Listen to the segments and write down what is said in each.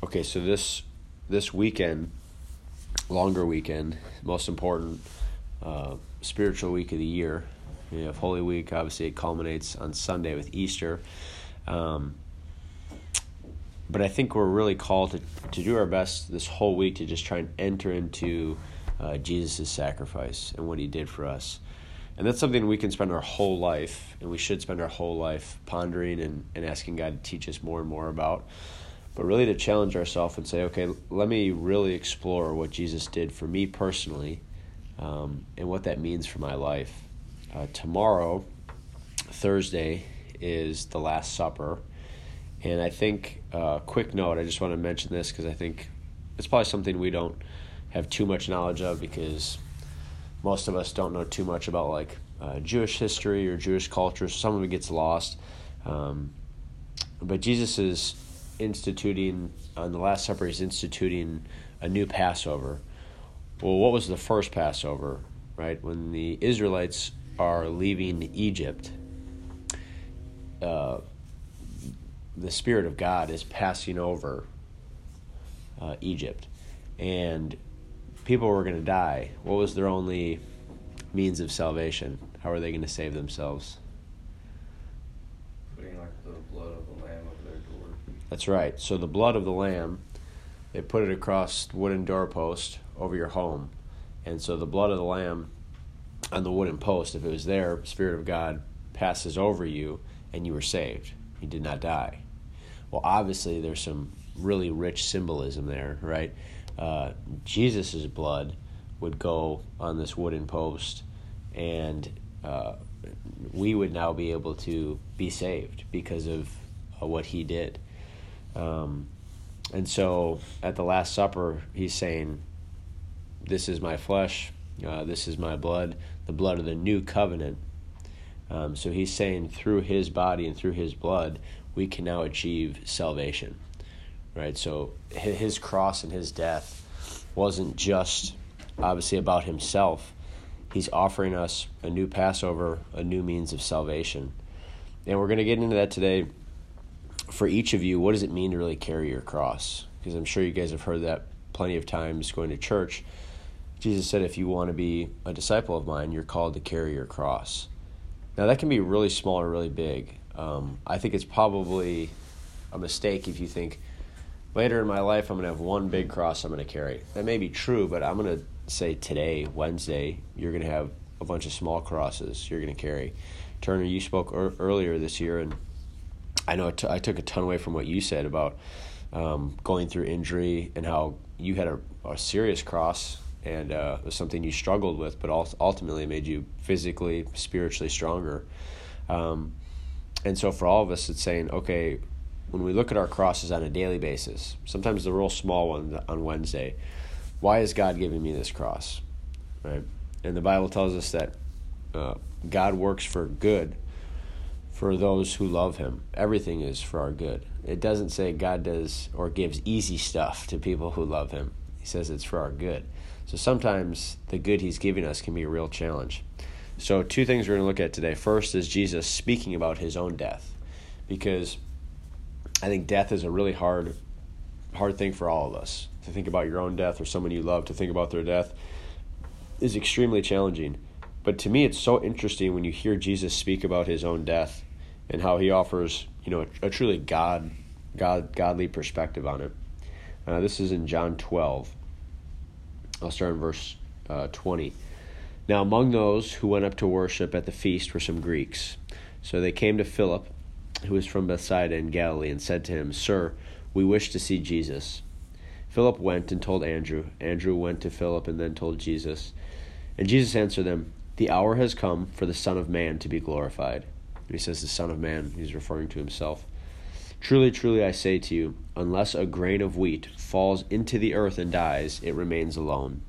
Okay, so this this weekend, longer weekend, most important uh, spiritual week of the year. We have Holy Week. Obviously, it culminates on Sunday with Easter. Um, but I think we're really called to, to do our best this whole week to just try and enter into uh, Jesus' sacrifice and what he did for us. And that's something we can spend our whole life, and we should spend our whole life pondering and, and asking God to teach us more and more about. But really to challenge ourselves and say, okay, let me really explore what Jesus did for me personally um, and what that means for my life. Uh, tomorrow, Thursday, is the Last Supper. And I think, uh, quick note, I just want to mention this because I think it's probably something we don't have too much knowledge of because most of us don't know too much about like uh, Jewish history or Jewish culture. Some of it gets lost. Um, but Jesus is instituting, on the Last Supper, he's instituting a new Passover. Well, what was the first Passover, right? When the Israelites are leaving Egypt, uh, the Spirit of God is passing over uh, Egypt. And people were going to die, what was their only means of salvation? How are they going to save themselves? Putting like the blood of the lamb over their door. That's right. So the blood of the lamb, they put it across wooden doorpost over your home. And so the blood of the lamb on the wooden post, if it was there, Spirit of God passes over you and you were saved. You did not die. Well, obviously, there's some really rich symbolism there, right? uh, Jesus' blood would go on this wooden post, and uh, we would now be able to be saved because of uh, what he did. Um, and so at the Last Supper, he's saying, This is my flesh, uh, this is my blood, the blood of the new covenant. Um, so he's saying through his body and through his blood, we can now achieve salvation right? So his cross and his death wasn't just obviously about himself. He's offering us a new Passover, a new means of salvation. And we're going to get into that today. For each of you, what does it mean to really carry your cross? Because I'm sure you guys have heard that plenty of times going to church. Jesus said, if you want to be a disciple of mine, you're called to carry your cross. Now, that can be really small or really big. Um, I think it's probably a mistake if you think, later in my life, I'm going to have one big cross I'm going to carry. That may be true, but I'm going to say today, Wednesday, you're going to have a bunch of small crosses you're going to carry. Turner, you spoke er- earlier this year, and I know t- I took a ton away from what you said about um, going through injury and how you had a, a serious cross and uh, it was something you struggled with, but ultimately made you physically, spiritually stronger. Um, and so for all of us, it's saying, okay, when we look at our crosses on a daily basis, sometimes the real small one on Wednesday, why is God giving me this cross? Right? And the Bible tells us that uh, God works for good for those who love Him. Everything is for our good. It doesn't say God does or gives easy stuff to people who love Him. He says it's for our good. So sometimes the good He's giving us can be a real challenge. So, two things we're going to look at today. First is Jesus speaking about His own death. Because I think death is a really hard, hard thing for all of us. To think about your own death or someone you love, to think about their death, is extremely challenging. But to me, it's so interesting when you hear Jesus speak about his own death and how he offers, you know, a, a truly God, God, godly perspective on it. Uh, this is in John 12. I'll start in verse uh, 20. Now, among those who went up to worship at the feast were some Greeks. So they came to Philip who was from Bethsaida in Galilee, and said to him, Sir, we wish to see Jesus. Philip went and told Andrew. Andrew went to Philip and then told Jesus. And Jesus answered them, The hour has come for the Son of Man to be glorified. He says, The Son of Man, he's referring to himself. Truly, truly, I say to you, unless a grain of wheat falls into the earth and dies, it remains alone.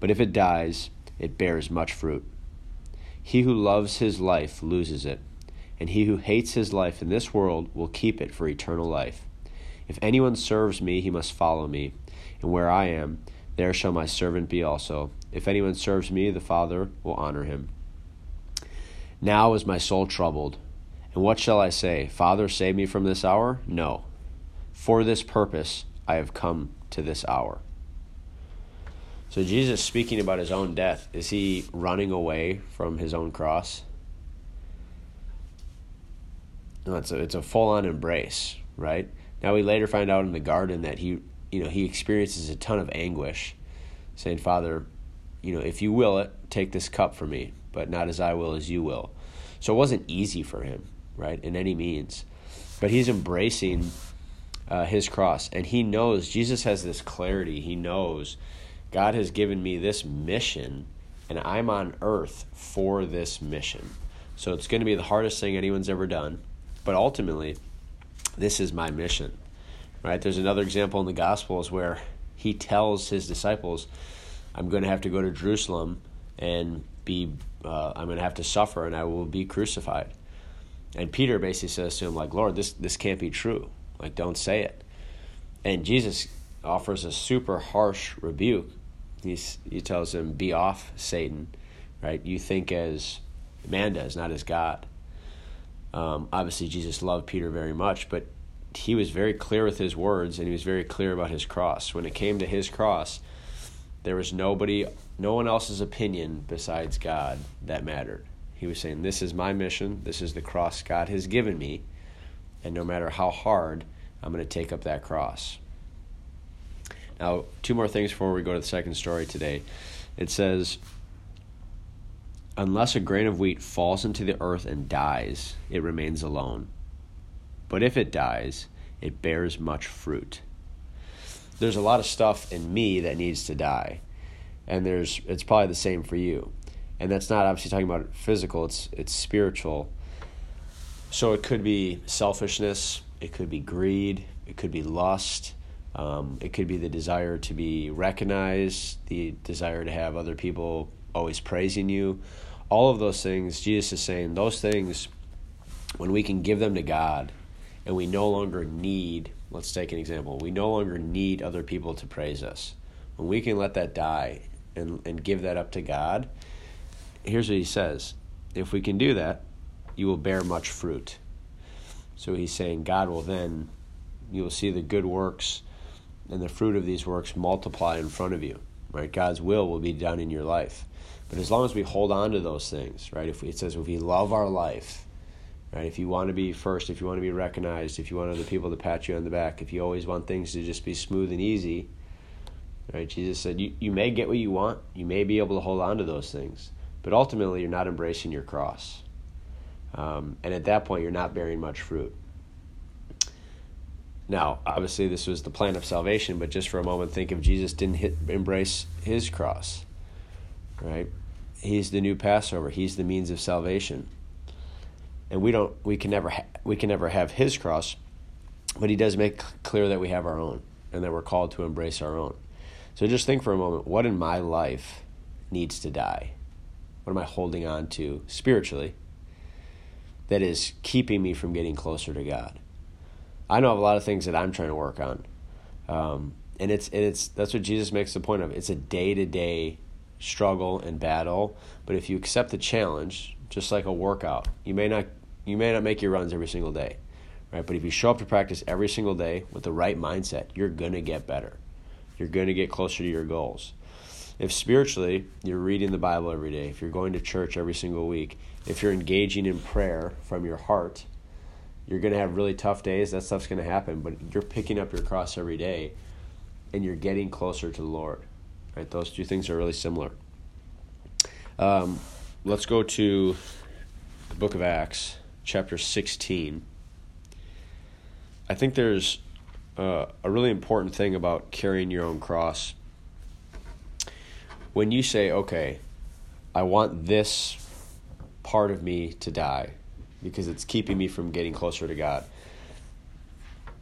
But if it dies, it bears much fruit. He who loves his life loses it and he who hates his life in this world will keep it for eternal life. If anyone serves me, he must follow me, and where I am, there shall my servant be also. If anyone serves me, the Father will honor him. Now is my soul troubled. And what shall I say? Father, save me from this hour? No. For this purpose I have come to this hour. So, Jesus speaking about his own death, is he running away from his own cross? No, it's a, it's a full on embrace, right? Now, we later find out in the garden that he, you know, he experiences a ton of anguish, saying, Father, you know, if you will it, take this cup from me, but not as I will, as you will. So it wasn't easy for him, right, in any means. But he's embracing uh, his cross, and he knows, Jesus has this clarity. He knows God has given me this mission, and I'm on earth for this mission. So it's going to be the hardest thing anyone's ever done, but ultimately, this is my mission. Right? There's another example in the Gospels where he tells his disciples, I'm going to have to go to Jerusalem and be, uh, I'm going to have to suffer and I will be crucified. And Peter basically says to him, like, Lord, this, this can't be true. Like, don't say it. And Jesus offers a super harsh rebuke. He's, he tells him, Be off, Satan. Right? You think as man does, not as God. Um, obviously, Jesus loved Peter very much, but he was very clear with his words and he was very clear about his cross. When it came to his cross, there was nobody, no one else's opinion besides God that mattered. He was saying, This is my mission. This is the cross God has given me. And no matter how hard, I'm going to take up that cross. Now, two more things before we go to the second story today. It says, Unless a grain of wheat falls into the earth and dies, it remains alone. But if it dies, it bears much fruit. There's a lot of stuff in me that needs to die. And there's it's probably the same for you. And that's not obviously talking about physical, it's it's spiritual. So it could be selfishness, it could be greed, it could be lust, um, it could be the desire to be recognized, the desire to have other people always praising you. All of those things, Jesus is saying, those things, when we can give them to God and we no longer need, let's take an example, we no longer need other people to praise us. When we can let that die and, and give that up to God, here's what he says if we can do that, you will bear much fruit. So he's saying God will then, you will see the good works and the fruit of these works multiply in front of you. Right? God's will will be done in your life. But as long as we hold on to those things, right? If we, it says if we love our life, right? If you want to be first, if you want to be recognized, if you want other people to pat you on the back, if you always want things to just be smooth and easy, right? Jesus said you, you may get what you want, you may be able to hold on to those things, but ultimately you're not embracing your cross. Um, and at that point, you're not bearing much fruit. Now, obviously, this was the plan of salvation, but just for a moment, think if Jesus didn't hit, embrace his cross, right? He's the new Passover. He's the means of salvation, and we don't. We can never. Ha- we can never have his cross, but he does make clear that we have our own, and that we're called to embrace our own. So just think for a moment: what in my life needs to die? What am I holding on to spiritually that is keeping me from getting closer to God? I know of a lot of things that I'm trying to work on, um, and it's and it's that's what Jesus makes the point of. It's a day to day struggle and battle, but if you accept the challenge, just like a workout, you may not you may not make your runs every single day, right? But if you show up to practice every single day with the right mindset, you're gonna get better. You're gonna get closer to your goals. If spiritually you're reading the Bible every day, if you're going to church every single week, if you're engaging in prayer from your heart you're going to have really tough days. That stuff's going to happen, but you're picking up your cross every day and you're getting closer to the Lord. Right? Those two things are really similar. Um, let's go to the book of Acts, chapter 16. I think there's uh, a really important thing about carrying your own cross. When you say, okay, I want this part of me to die, because it's keeping me from getting closer to God.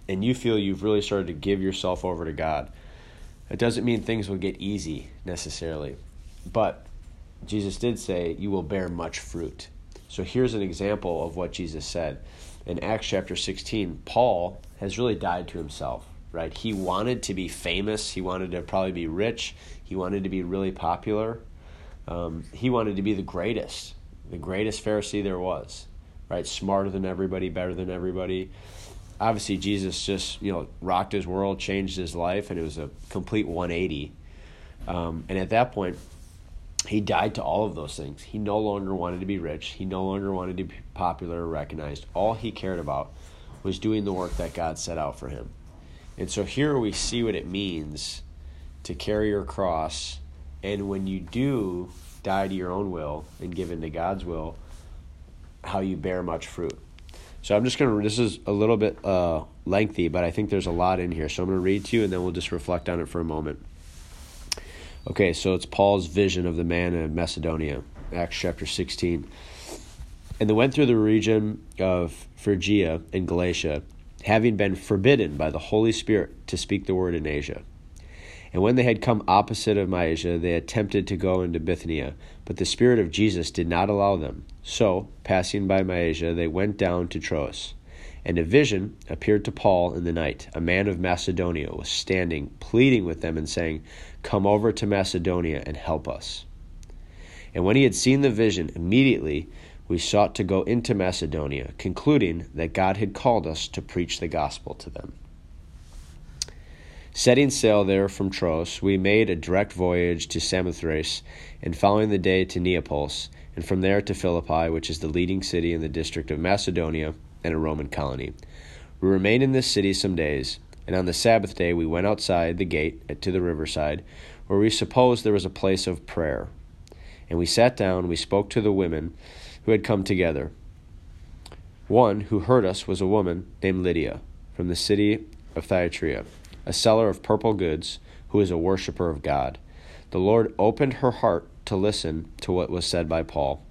And you feel you've really started to give yourself over to God. It doesn't mean things will get easy necessarily, but Jesus did say, You will bear much fruit. So here's an example of what Jesus said. In Acts chapter 16, Paul has really died to himself, right? He wanted to be famous, he wanted to probably be rich, he wanted to be really popular, um, he wanted to be the greatest, the greatest Pharisee there was right? Smarter than everybody, better than everybody. obviously Jesus just you know rocked his world, changed his life, and it was a complete 180. Um, and at that point, he died to all of those things. He no longer wanted to be rich. He no longer wanted to be popular or recognized. All he cared about was doing the work that God set out for him. And so here we see what it means to carry your cross. And when you do die to your own will and give in to God's will, how you bear much fruit. So I'm just going to, this is a little bit uh, lengthy, but I think there's a lot in here. So I'm going to read to you and then we'll just reflect on it for a moment. Okay, so it's Paul's vision of the man in Macedonia, Acts chapter 16. And they went through the region of Phrygia and Galatia, having been forbidden by the Holy Spirit to speak the word in Asia. And when they had come opposite of Mysia, they attempted to go into Bithynia, but the Spirit of Jesus did not allow them. So, passing by Mysia, they went down to Troas. And a vision appeared to Paul in the night. A man of Macedonia was standing, pleading with them, and saying, Come over to Macedonia and help us. And when he had seen the vision, immediately we sought to go into Macedonia, concluding that God had called us to preach the gospel to them. Setting sail there from Troas, we made a direct voyage to Samothrace, and following the day to Neapolis, and from there to Philippi, which is the leading city in the district of Macedonia and a Roman colony. We remained in this city some days, and on the Sabbath day we went outside the gate to the riverside, where we supposed there was a place of prayer. And we sat down, we spoke to the women who had come together. One who heard us was a woman named Lydia from the city of Thyatira a seller of purple goods, who is a worshiper of God. The Lord opened her heart to listen to what was said by Paul.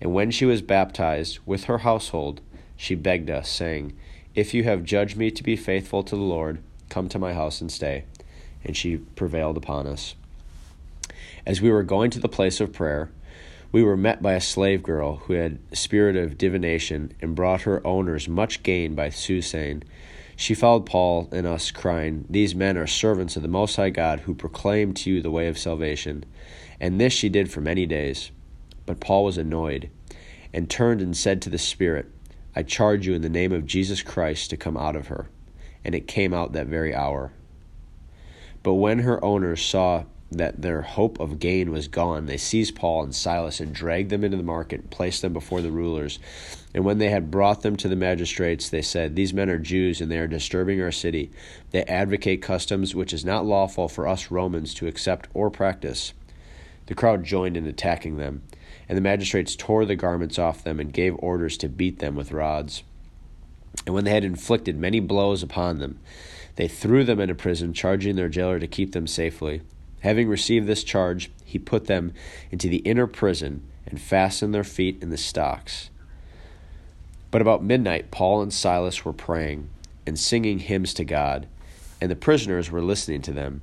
And when she was baptized with her household, she begged us, saying, If you have judged me to be faithful to the Lord, come to my house and stay. And she prevailed upon us. As we were going to the place of prayer, we were met by a slave girl who had spirit of divination and brought her owners much gain by soothsaying. She followed Paul and us, crying, These men are servants of the Most High God, who proclaim to you the way of salvation. And this she did for many days. But Paul was annoyed, and turned and said to the Spirit, I charge you in the name of Jesus Christ to come out of her. And it came out that very hour. But when her owners saw that their hope of gain was gone, they seized Paul and Silas and dragged them into the market and placed them before the rulers. And when they had brought them to the magistrates, they said, These men are Jews, and they are disturbing our city. They advocate customs which is not lawful for us Romans to accept or practice. The crowd joined in attacking them, and the magistrates tore the garments off them and gave orders to beat them with rods. And when they had inflicted many blows upon them, they threw them into prison, charging their jailer to keep them safely. Having received this charge, he put them into the inner prison and fastened their feet in the stocks. But about midnight, Paul and Silas were praying and singing hymns to God, and the prisoners were listening to them.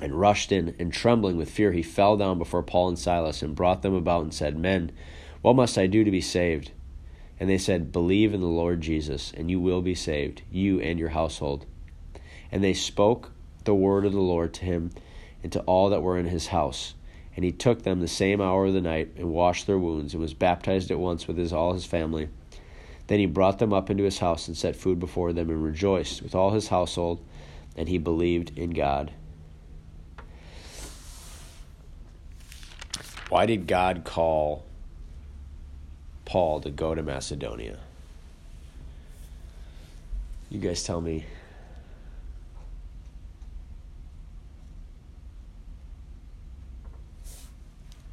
and rushed in, and trembling with fear, he fell down before Paul and Silas and brought them about and said, Men, what must I do to be saved? And they said, Believe in the Lord Jesus, and you will be saved, you and your household. And they spoke the word of the Lord to him and to all that were in his house. And he took them the same hour of the night and washed their wounds and was baptized at once with his, all his family. Then he brought them up into his house and set food before them and rejoiced with all his household, and he believed in God. Why did God call Paul to go to Macedonia? You guys tell me.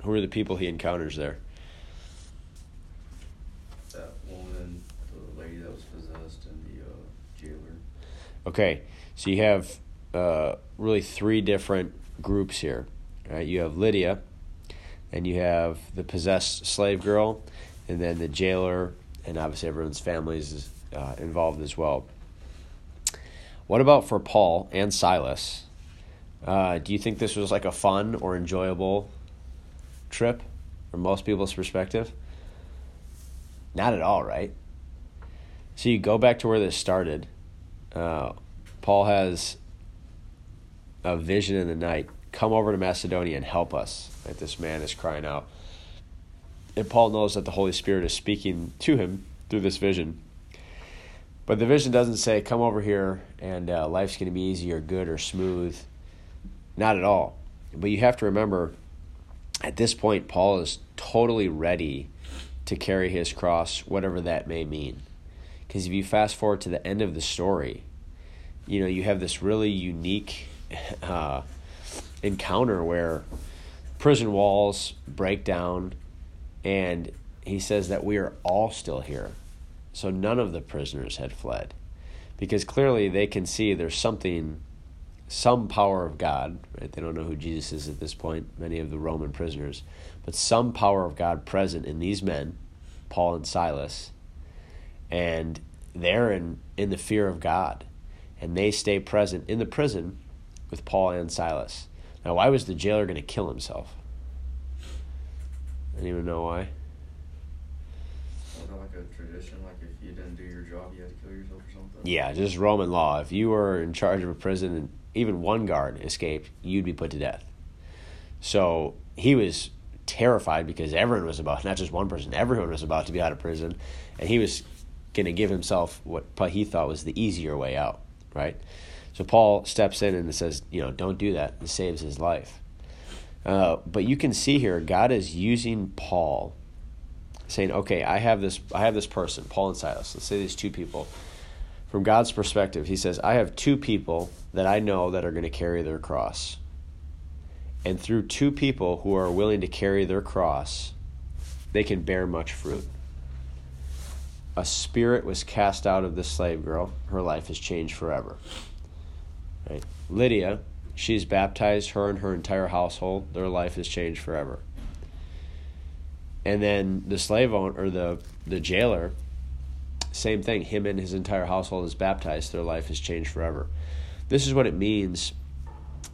Who are the people he encounters there? That woman, the lady that was possessed, and the uh, jailer. Okay, so you have uh, really three different groups here. Right? You have Lydia, and you have the possessed slave girl, and then the jailer, and obviously everyone's families is uh, involved as well. What about for Paul and Silas? Uh, do you think this was like a fun or enjoyable trip from most people's perspective? Not at all, right? So you go back to where this started. Uh, Paul has a vision in the night. Come over to Macedonia and help us. Right? This man is crying out. And Paul knows that the Holy Spirit is speaking to him through this vision. But the vision doesn't say, come over here and uh, life's going to be easy or good or smooth. Not at all. But you have to remember, at this point, Paul is totally ready to carry his cross, whatever that may mean. Because if you fast forward to the end of the story, you know, you have this really unique uh, encounter where prison walls break down, and he says that we are all still here. So none of the prisoners had fled. Because clearly they can see there's something, some power of God, right? They don't know who Jesus is at this point, many of the Roman prisoners, but some power of God present in these men, Paul and Silas, and they're in, in the fear of God. And they stay present in the prison with Paul and Silas. Now, why was the jailer going to kill himself? I don't even know why. Like a tradition? Like if you didn't do your job, you had to kill yourself or something? Yeah, just Roman law. If you were in charge of a prison and even one guard escaped, you'd be put to death. So he was terrified because everyone was about, not just one person, everyone was about to be out of prison. And he was going to give himself what he thought was the easier way out, right? So Paul steps in and says, you know, don't do that. and saves his life. Uh, but you can see here, God is using Paul, saying, okay, I have this, I have this person, Paul and Silas. Let's say these two people. From God's perspective, He says, I have two people that I know that are going to carry their cross. And through two people who are willing to carry their cross, they can bear much fruit. A spirit was cast out of this slave girl. Her life has changed forever. Right? Lydia, she's baptized, her and her entire household, their life has changed forever. And then the slave owner, or the, the jailer, same thing. Him and his entire household is baptized, their life has changed forever. This is what it means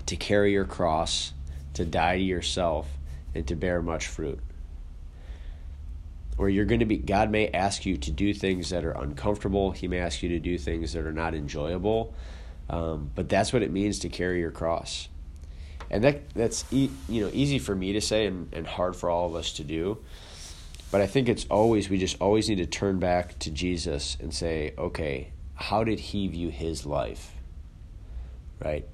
to carry your cross, to die to yourself, and to bear much fruit. Where you're going to be, God may ask you to do things that are uncomfortable, He may ask you to do things that are not enjoyable um, but that's what it means to carry your cross. And that that's e- you know easy for me to say and, and hard for all of us to do. But I think it's always we just always need to turn back to Jesus and say, okay, how did he view his life? Right?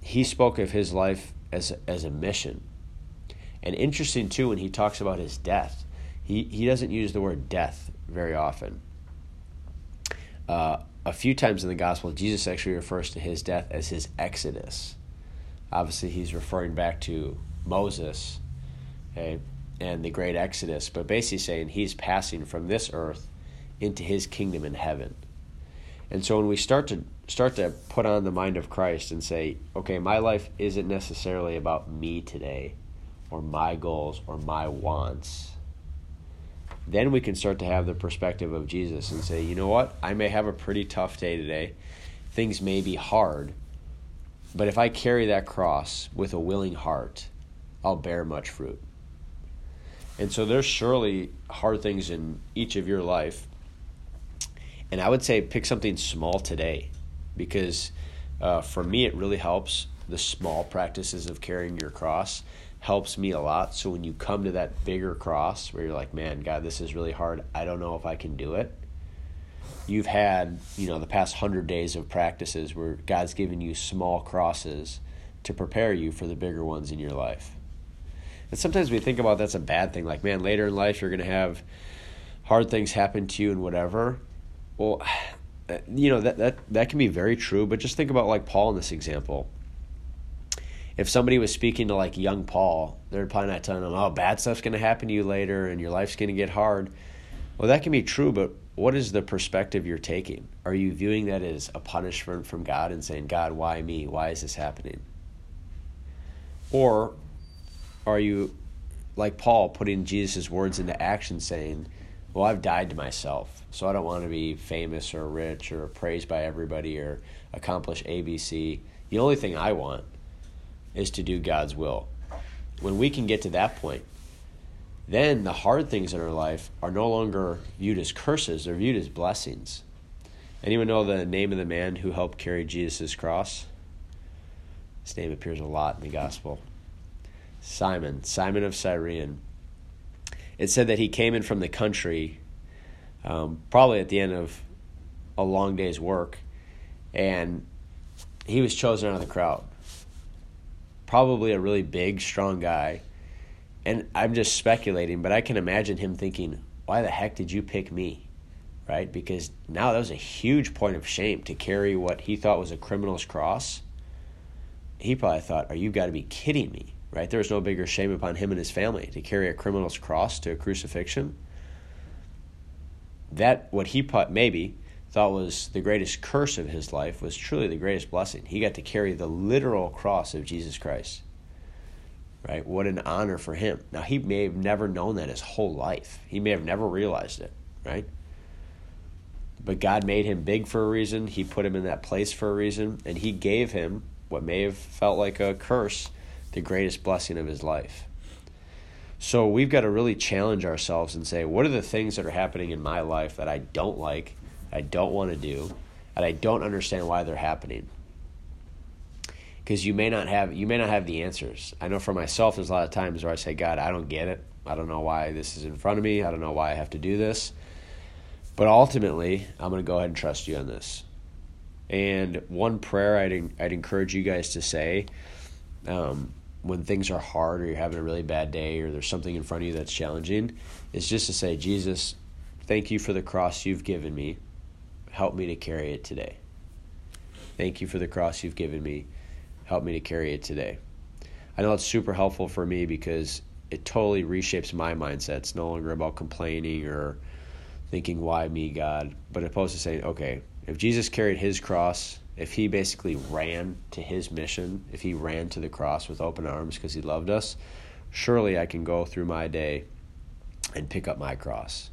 He spoke of his life as a, as a mission. And interesting too when he talks about his death, he he doesn't use the word death very often. Uh, a few times in the gospel, Jesus actually refers to his death as his exodus. Obviously, he's referring back to Moses, okay, and the great exodus, but basically saying he's passing from this earth into his kingdom in heaven. And so when we start to start to put on the mind of Christ and say, okay, my life isn't necessarily about me today or my goals or my wants then we can start to have the perspective of Jesus and say, you know what? I may have a pretty tough day today. Things may be hard. But if I carry that cross with a willing heart, I'll bear much fruit. And so there's surely hard things in each of your life. And I would say pick something small today because uh, for me, it really helps the small practices of carrying your cross helps me a lot. So when you come to that bigger cross where you're like, man, God, this is really hard. I don't know if I can do it. You've had, you know, the past hundred days of practices where God's given you small crosses to prepare you for the bigger ones in your life. And sometimes we think about that's a bad thing. Like, man, later in life you're going to have hard things happen to you and whatever. Well, you know that that that can be very true. But just think about like Paul in this example if somebody was speaking to like young Paul, they're probably not telling him, "Oh, bad stuff's going to happen to you later, and your life's going to get hard." Well, that can be true, but what is the perspective you're taking? Are you viewing that as a punishment from God and saying, "God, why me? Why is this happening?" Or are you like Paul putting Jesus' words into action, saying, "Well, I've died to myself, so I don't want to be famous or rich or praised by everybody or accomplish ABC. The only thing I want is to do God's will. When we can get to that point, then the hard things in our life are no longer viewed as curses, they're viewed as blessings. Anyone know the name of the man who helped carry Jesus' cross? His name appears a lot in the gospel. Simon, Simon of Cyrene. It said that he came in from the country, um, probably at the end of a long day's work, and he was chosen out of the crowd. Probably a really big, strong guy. And I'm just speculating, but I can imagine him thinking, why the heck did you pick me? Right? Because now that was a huge point of shame to carry what he thought was a criminal's cross. He probably thought, are you got to be kidding me? Right? There was no bigger shame upon him and his family to carry a criminal's cross to a crucifixion. That, what he put, maybe thought was the greatest curse of his life was truly the greatest blessing. He got to carry the literal cross of Jesus Christ. Right? What an honor for him. Now, he may have never known that his whole life, he may have never realized it, right? But God made him big for a reason. He put him in that place for a reason. And he gave him what may have felt like a curse, the greatest blessing of his life. So we've got to really challenge ourselves and say, what are the things that are happening in my life that I don't like I don't want to do, and I don't understand why they're happening. Because you may not have you may not have the answers. I know for myself, there's a lot of times where I say, God, I don't get it. I don't know why this is in front of me. I don't know why I have to do this. But ultimately, I'm going to go ahead and trust you on this. And one prayer I'd I'd encourage you guys to say um, when things are hard or you're having a really bad day or there's something in front of you that's challenging is just to say, Jesus, thank you for the cross you've given me help me to carry it today. Thank you for the cross you've given me. Help me to carry it today. I know it's super helpful for me because it totally reshapes my mindset. It's no longer about complaining or thinking, why me, God? But opposed to saying, okay, if Jesus carried his cross, if he basically ran to his mission, if he ran to the cross with open arms because he loved us, surely I can go through my day and pick up my cross